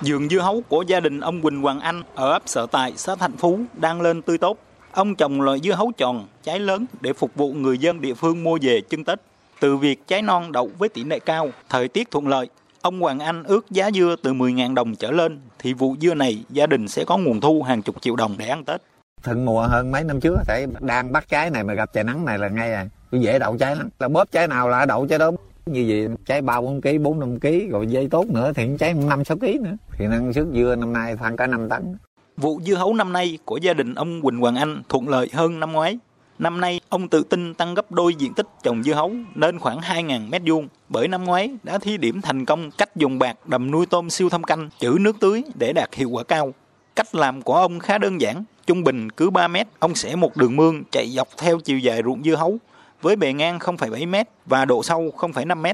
Vườn dưa hấu của gia đình ông Quỳnh Hoàng Anh ở ấp Sở Tài, xã Thạnh Phú đang lên tươi tốt. Ông trồng loại dưa hấu tròn, trái lớn để phục vụ người dân địa phương mua về trưng Tết. Từ việc trái non đậu với tỷ lệ cao, thời tiết thuận lợi, ông Hoàng Anh ước giá dưa từ 10.000 đồng trở lên thì vụ dưa này gia đình sẽ có nguồn thu hàng chục triệu đồng để ăn Tết. Thuận mùa hơn mấy năm trước, tại đang bắt trái này mà gặp trời nắng này là ngay à. Dễ đậu trái lắm. Là bóp trái nào là đậu trái đó như vậy trái ba bốn kg bốn năm kg rồi dây tốt nữa thì trái năm sáu kg nữa. Thì năng suất dưa năm nay khoảng cả năm tấn. Vụ dưa hấu năm nay của gia đình ông Quỳnh Hoàng Anh thuận lợi hơn năm ngoái. Năm nay, ông tự tin tăng gấp đôi diện tích trồng dưa hấu lên khoảng 2.000 mét vuông. Bởi năm ngoái đã thí điểm thành công cách dùng bạc đầm nuôi tôm siêu thâm canh trữ nước tưới để đạt hiệu quả cao. Cách làm của ông khá đơn giản, trung bình cứ 3 mét, ông sẽ một đường mương chạy dọc theo chiều dài ruộng dưa hấu với bề ngang 0,7 m và độ sâu 0,5 m.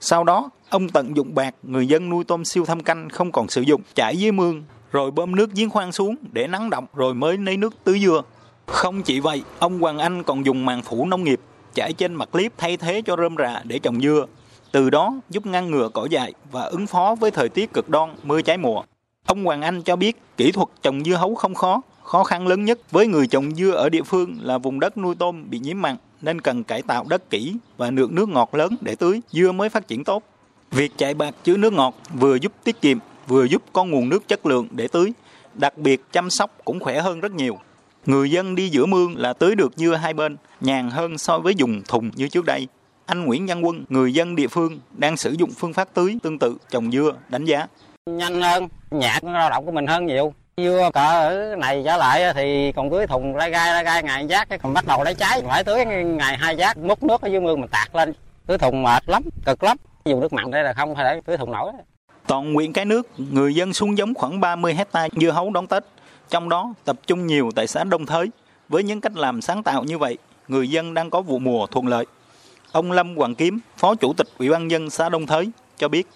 Sau đó, ông tận dụng bạc người dân nuôi tôm siêu thâm canh không còn sử dụng chảy dưới mương rồi bơm nước giếng khoan xuống để nắng động rồi mới lấy nước tưới dưa. Không chỉ vậy, ông Hoàng Anh còn dùng màng phủ nông nghiệp trải trên mặt liếp thay thế cho rơm rạ để trồng dưa. Từ đó giúp ngăn ngừa cỏ dại và ứng phó với thời tiết cực đoan mưa trái mùa. Ông Hoàng Anh cho biết kỹ thuật trồng dưa hấu không khó, khó khăn lớn nhất với người trồng dưa ở địa phương là vùng đất nuôi tôm bị nhiễm mặn nên cần cải tạo đất kỹ và lượng nước ngọt lớn để tưới, dưa mới phát triển tốt. Việc chạy bạc chứa nước ngọt vừa giúp tiết kiệm, vừa giúp có nguồn nước chất lượng để tưới. Đặc biệt chăm sóc cũng khỏe hơn rất nhiều. Người dân đi giữa mương là tưới được dưa hai bên, nhàn hơn so với dùng thùng như trước đây. Anh Nguyễn Văn Quân, người dân địa phương, đang sử dụng phương pháp tưới tương tự trồng dưa, đánh giá. Nhanh hơn, nhạt lao động của mình hơn nhiều. Dưa cỡ ở này trở lại thì còn tưới thùng lai gai lai gai ngày giác còn bắt đầu lấy trái. Phải tưới ngày hai giác múc nước ở dưới mương mình tạt lên. Tưới thùng mệt lắm cực lắm. Dùng nước mặn đây là không thể tưới thùng nổi. Toàn huyện cái nước người dân xuống giống khoảng 30 hecta dưa hấu đón tết. Trong đó tập trung nhiều tại xã Đông Thới. Với những cách làm sáng tạo như vậy người dân đang có vụ mùa thuận lợi. Ông Lâm Hoàng Kiếm phó chủ tịch ủy ban dân xã Đông Thới cho biết.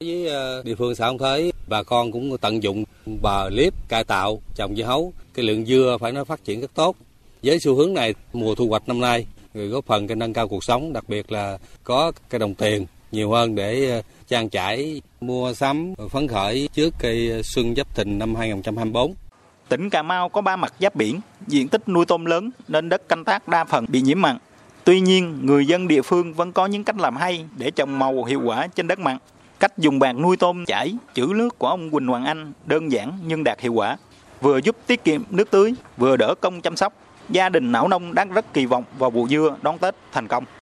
Với ờ, địa phương xã Đông Thới bà con cũng tận dụng bờ liếp cải tạo trồng dưa hấu cái lượng dưa phải nó phát triển rất tốt với xu hướng này mùa thu hoạch năm nay người góp phần cái nâng cao cuộc sống đặc biệt là có cái đồng tiền nhiều hơn để ờ, trang trải mua sắm phấn khởi trước cây xuân giáp thìn năm 2024 Tỉnh Cà Mau có ba mặt giáp biển, diện tích nuôi tôm lớn nên đất canh tác đa phần bị nhiễm mặn. Tuy nhiên, người dân địa phương vẫn có những cách làm hay để trồng màu hiệu quả trên đất mặn. Cách dùng bạc nuôi tôm chảy, chữ nước của ông Quỳnh Hoàng Anh đơn giản nhưng đạt hiệu quả. Vừa giúp tiết kiệm nước tưới, vừa đỡ công chăm sóc. Gia đình Não Nông đang rất kỳ vọng vào vụ dưa đón Tết thành công.